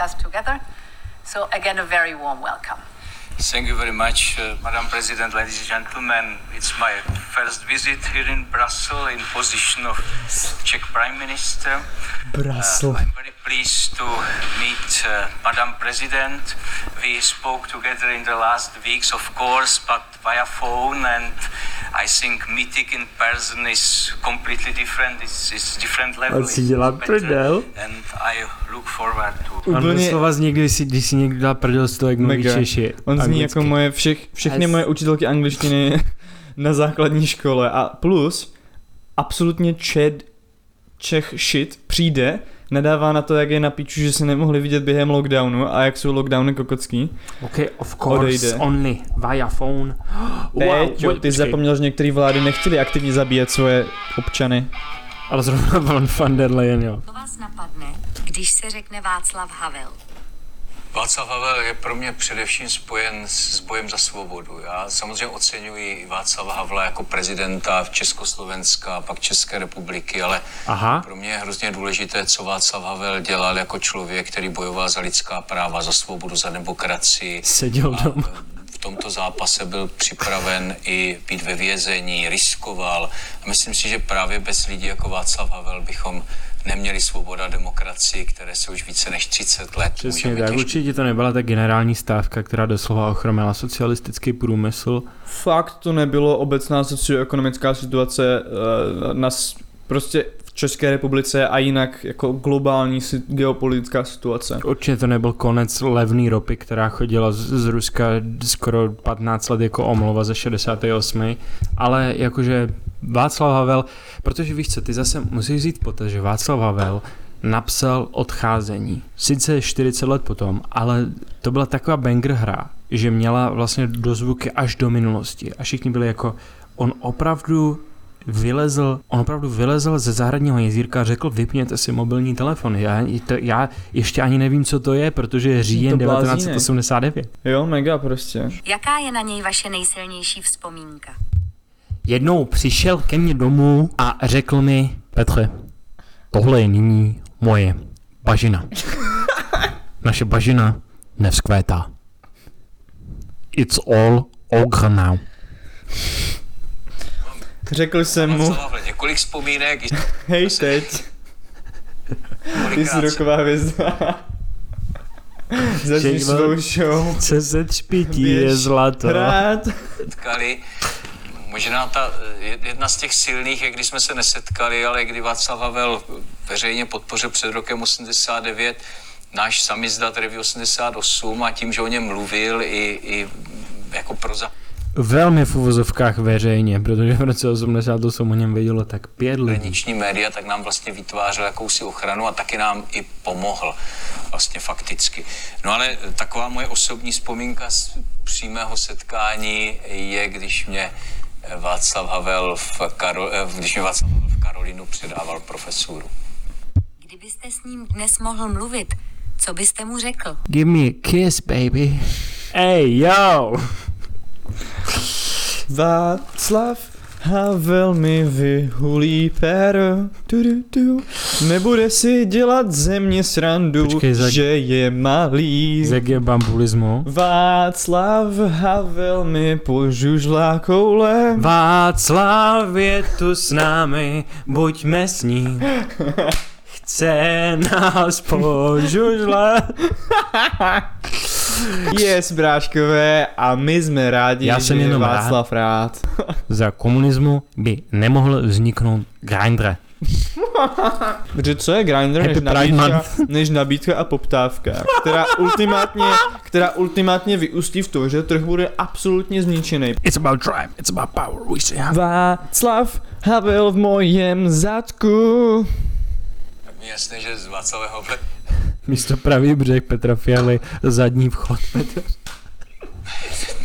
So again, a very warm welcome. Thank you very much, uh, Madam President, ladies and gentlemen. It's my first visit here in Brussels in position of Czech Prime Minister. Brussels. Uh, I'm very pleased to meet uh, Madam President. We spoke together in the last weeks, of course, but via phone, and I think meeting in person is completely different. It's, it's different level. On si it's dělá better, prdel. And I look forward to On Úplně- doslova zní, když si, když si někdo dá prdel z toho, jak mluví Mega. Češi. On zní anglicky. jako moje všech, všechny As- moje učitelky angličtiny na základní škole a plus absolutně čed Čech shit přijde, nadává na to, jak je na píču, že se nemohli vidět během lockdownu a jak jsou lockdowny kokocký. OK, of course, Odejde. only via phone. Wow, Péťo, ty počkej. zapomněl, že některé vlády nechtěli aktivně zabíjet svoje občany. Ale zrovna von van der Leyen, jo. Co vás napadne, když se řekne Václav Havel? Václav Havel je pro mě především spojen s bojem za svobodu. Já samozřejmě oceňuji Václava Havla jako prezidenta v Československa a pak České republiky, ale Aha. pro mě je hrozně důležité, co Václav Havel dělal jako člověk, který bojoval za lidská práva, za svobodu, za demokracii. Seděl A doma. v tomto zápase byl připraven i být ve vězení, riskoval. A myslím si, že právě bez lidí jako Václav Havel bychom neměli svoboda a demokracii, které se už více než 30 let Přesně můžeme tak, těšit. určitě to nebyla ta generální stávka, která doslova ochromila socialistický průmysl. Fakt to nebylo obecná socioekonomická situace uh, na s- prostě v České republice a jinak jako globální geopolitická situace. Určitě to nebyl konec levné ropy, která chodila z, z Ruska skoro 15 let jako omlova ze 68. Ale jakože Václav Havel, protože víš co, ty zase musíš říct potaz, že Václav Havel napsal odcházení. Sice 40 let potom, ale to byla taková banger hra, že měla vlastně dozvuky až do minulosti. A všichni byli jako, on opravdu vylezl, on opravdu vylezl ze zahradního jezírka a řekl, vypněte si mobilní telefon. Já, to, já ještě ani nevím, co to je, protože je říjen To blázínek. 1989. Jo, mega prostě. Jaká je na něj vaše nejsilnější vzpomínka? Jednou přišel ke mně domů a řekl mi, Petře, tohle je nyní moje bažina. Naše bažina nevzkvétá. It's all over now. Řekl jsem mu, několik vzpomínek, hej teď, ty jsi roková hvězda. Začni svou show. Co se třpití je zlato. Hrát. setkali. Možná ta eh, jedna z těch silných je, když jsme se nesetkali, ale kdy Václav Havel veřejně podpořil před rokem 89 náš samizdat Revy 88 a tím, že o něm mluvil i, i jako pro Velmi v uvozovkách veřejně, protože v roce 88 o něm vědělo tak pět lidí. zahraniční média, tak nám vlastně vytvářel jakousi ochranu a taky nám i pomohl vlastně fakticky. No ale taková moje osobní vzpomínka z přímého setkání je, když mě Václav Havel v, Karol, eh, když mě Václav Havel v Karolínu předával profesuru. Kdybyste s ním dnes mohl mluvit, co byste mu řekl? Give me a kiss, baby. Hey, yo! Václav Havel mi vyhulí péro, du, du, du. nebude si dělat ze mě srandu, Počkej, za- že je malý. Zeg je bambulismu. Václav Havel mi požužlá koule. Václav je tu s námi, buďme s ním. Chce nás požužlat. Yes, bráškové, a my jsme rádi, Já jsem že je jenom rád. Václav rád. Za komunismu by nemohl vzniknout Grindr. Protože co je Grindr než nabídka, než nabídka a poptávka, která ultimátně, která ultimátně vyústí v to, že trh bude absolutně zničený. It's about drive, it's about power, we say. Václav Havel v mojem zadku. Tak mi jasné, že z Václavého Místo pravý břeh Petra Fialy, zadní vchod Petra.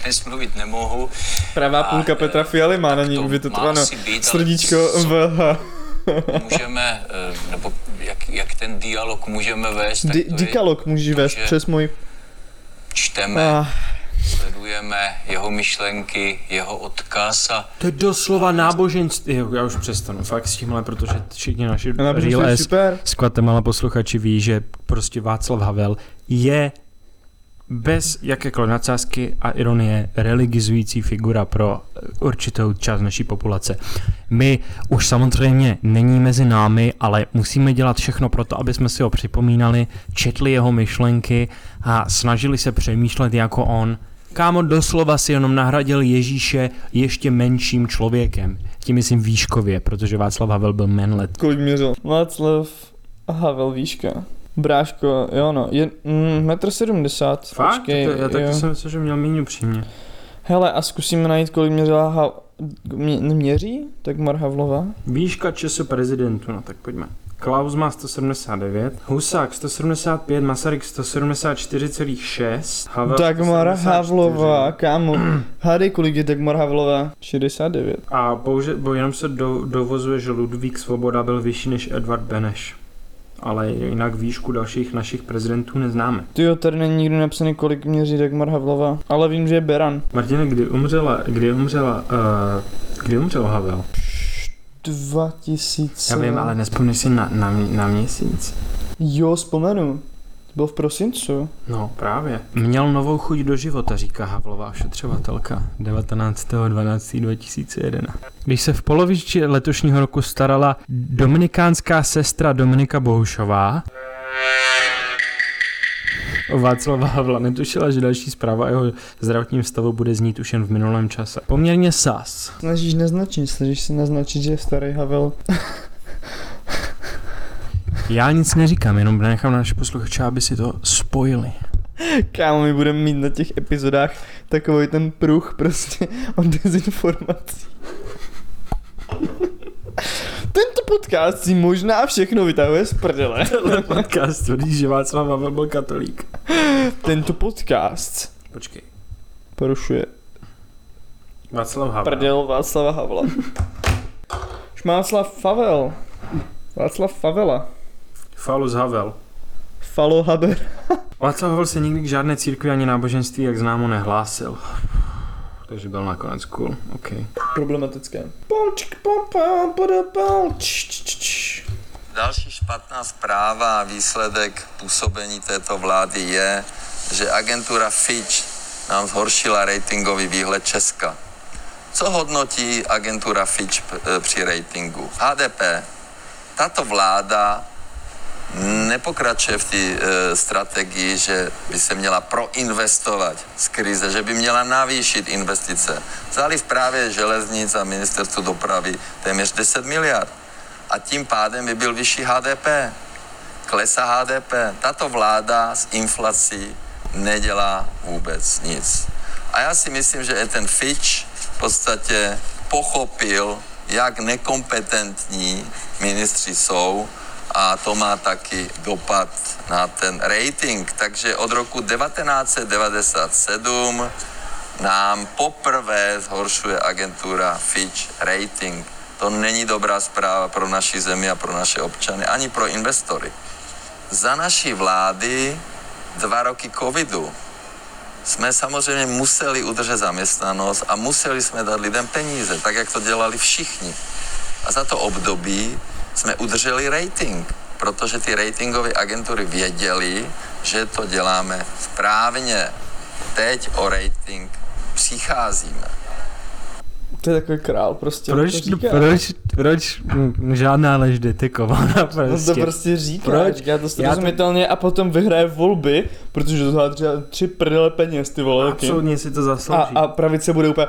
dnes mluvit nemohu. Pravá A, půlka Petra Fialy má na ní ale srdíčko co v Můžeme, eh, nebo jak, jak ten dialog můžeme vést, tak Di- Dikalog můžeš vést přes můj... čteme, Ah, sledujeme jeho myšlenky, jeho odkaz a To je doslova náboženství. Já už přestanu, fakt s tímhle, protože všichni naši náboženství Real je S Guatemala posluchači ví, že prostě Václav Havel je bez jakékoliv nadsázky a ironie religizující figura pro určitou část naší populace. My už samozřejmě není mezi námi, ale musíme dělat všechno pro to, aby jsme si ho připomínali, četli jeho myšlenky a snažili se přemýšlet jako on. Kámo doslova si jenom nahradil Ježíše ještě menším člověkem. Tím myslím výškově, protože Václav Havel byl menlet. Kolik měřil? Václav Havel výška. Bráško, jo no, je mm, metr sedmdesát. Počkej, jo. myslel, že měl méně upřímně. Hele, a zkusíme najít, kolik měřila ha... Mě, měří? Tak Mar Havlova? Výška času prezidentu, no tak pojďme. Klaus má 179, Husák 175, Masaryk 174,6, Havel Dagmar 174. Havlova, kámo. Hádej, kolik je Dagmar Havlova? 69. A bohužel, bo jenom se do, dovozuje, že Ludvík Svoboda byl vyšší než Edvard Beneš. Ale jinak výšku dalších našich prezidentů neznáme. Tyjo, tady není nikdy napsaný, kolik měří Dagmar Havlova. Ale vím, že je Beran. Martine, kdy umřela, kdy umřela, uh, kdy umřel Havel? 2000. Já vím, ale nespomneš si na, na, na měsíc. Jo, vzpomenu. To bylo v prosincu. No, právě. Měl novou chuť do života, říká Havlová ošetřovatelka 19.12.2011. Když se v poloviči letošního roku starala dominikánská sestra Dominika Bohušová, o Václava Havla netušila, že další zpráva o jeho zdravotním stavu bude znít už jen v minulém čase. Poměrně sas. Snažíš naznačit, snažíš se naznačit, že je starý Havel. Já nic neříkám, jenom nechám na naše posluchače, aby si to spojili. Kámo, my budeme mít na těch epizodách takový ten pruh prostě o dezinformací. Podcast si možná všechno vytahuje z prdele. Podcast tvrdí, že Václav Havel byl katolík. Tento podcast Počkej. porušuje Václav Havel. prdel Václava Havla. Šmáclav Favel. Václav Favela. Falus Havel. Falo Haber. Václav Havel se nikdy k žádné církvi ani náboženství, jak známo, nehlásil. Takže byl nakonec cool, OK. Problematické. Pom, Další špatná zpráva a výsledek působení této vlády je, že agentura Fitch nám zhoršila ratingový výhled Česka. Co hodnotí agentura Fitch p- e, při ratingu? HDP. Tato vláda nepokračuje v té e, strategii, že by se měla proinvestovat z krize, že by měla navýšit investice. Záliv právě železnic a ministerstvo dopravy téměř 10 miliard. A tím pádem by byl vyšší HDP. Klesá HDP. Tato vláda s inflací nedělá vůbec nic. A já si myslím, že i ten Fitch v podstatě pochopil, jak nekompetentní ministři jsou a to má taky dopad na ten rating. Takže od roku 1997 nám poprvé zhoršuje agentura Fitch rating. To není dobrá zpráva pro naši zemi a pro naše občany, ani pro investory. Za naší vlády dva roky covidu jsme samozřejmě museli udržet zaměstnanost a museli jsme dát lidem peníze, tak jak to dělali všichni. A za to období jsme udrželi rating, protože ty ratingové agentury věděli, že to děláme správně. Teď o rating přicházíme. To je takový král prostě. Proč, to říká. proč Proč mm, žádná lež detekována On prostě? to prostě říká, Proč? říká to Já to- srozumitelně a potom vyhraje volby, protože to třeba tři prdele peněz, ty vole, taky. Absolutně si to zaslouží. A, a pravice bude úplně,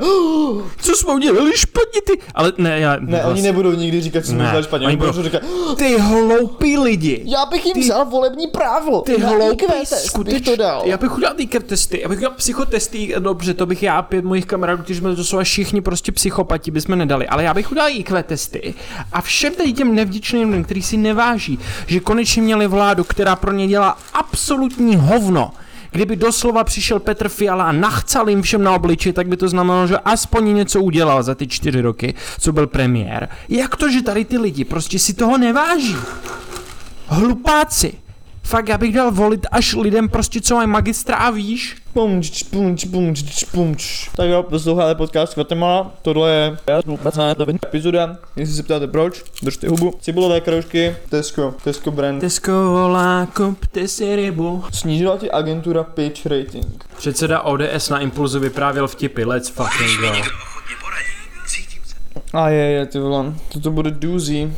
Co jsme udělali špatně ty? Ale ne, já... ne, oni nebudou nikdy říkat, co jsme udělali špatně, oni budou říkat, Ty hloupí lidi! já bych jim Ty- vzal volební právo, Ty bych skutečně. to dal. Já bych udělal testy, já bych udělal psychotesty, dobře, to bych já pět mojich kamarádů, kteří jsme to jsou všichni prostě psychopati, bychom nedali, ale já bych udělal IQ testy a všem tady těm nevděčným lidem, kteří si neváží, že konečně měli vládu, která pro ně dělá absolutní hovno, Kdyby doslova přišel Petr Fiala a nachcal jim všem na obliči, tak by to znamenalo, že aspoň něco udělal za ty čtyři roky, co byl premiér. Jak to, že tady ty lidi prostě si toho neváží? Hlupáci. Fakt, já bych dal volit až lidem prostě, co mají magistra a víš? Pumč, pumč, pumč, pumč. Tak jo, posloucháte podcast Guatemala, tohle je epizoda, jestli se ptáte proč, držte hubu. Cibulové kroužky, Tesco, Tesco brand. Tesco volá, kupte si rybu. Snížila ti agentura pitch rating. Předseda ODS na Impulzu vyprávěl vtipy, let's fucking go. A je, je, ty vole, toto bude doozy.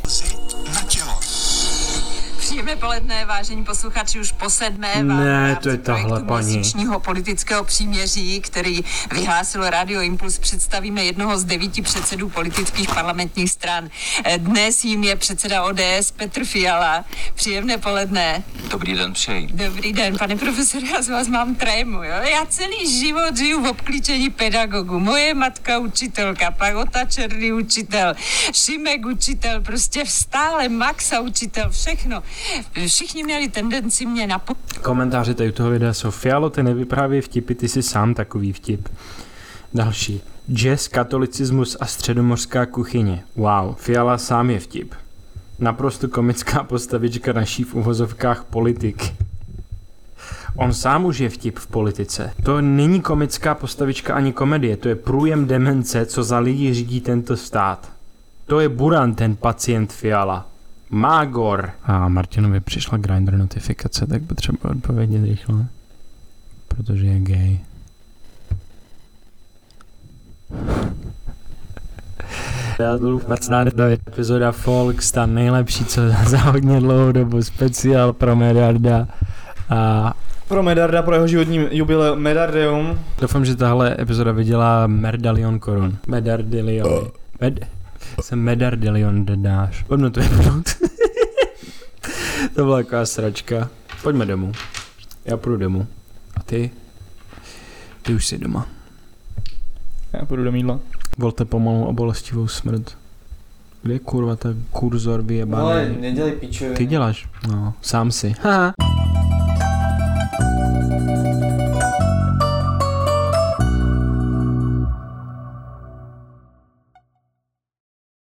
Příjemné poledne, vážení posluchači, už po sedmé vám Ne, to je tahle paní. měsíčního politického příměří, který vyhlásilo Radio Impuls, představíme jednoho z devíti předsedů politických parlamentních stran. Eh, Dnes jim je předseda ODS Petr Fiala. Příjemné poledne. Dobrý den přeji. Dobrý den, pane profesore, já z vás mám trému, jo? Já celý život žiju v obklíčení pedagogů. Moje matka učitelka, pak Ota Černý učitel, Šimek učitel, prostě stále Maxa učitel, všechno. Všichni měli tendenci mě napo... Komentáře tady u toho videa jsou Fialo, ty nevyprávěj vtipy, ty jsi sám takový vtip. Další. Jazz, katolicismus a středomořská kuchyně. Wow, Fiala sám je vtip. Naprosto komická postavička naší v uvozovkách politik. On sám už je vtip v politice. To není komická postavička ani komedie, to je průjem demence, co za lidi řídí tento stát. To je Buran, ten pacient Fiala. Mágor. A Martinovi přišla Grindr notifikace, tak potřeba odpovědět rychle. Protože je gay. Já budu vpracnát do epizoda Folks, ta nejlepší, co za hodně dlouhou dobu, speciál pro Medarda. A Pro Medarda, pro jeho životní jubileum Medardeum. doufám, že tahle epizoda vydělá Merdalion korun. Medardilion. Med... Jsem Medardilion dedáš. Pojďme to vypnout. to byla taková sračka. Pojďme domů. Já půjdu domů. A ty? Ty už jsi doma. Já půjdu do mídla. Volte pomalu a bolestivou smrt. Kde je kurva ten kurzor vyjebaný? nedělej pičově. Ty děláš? No, sám si. Haha.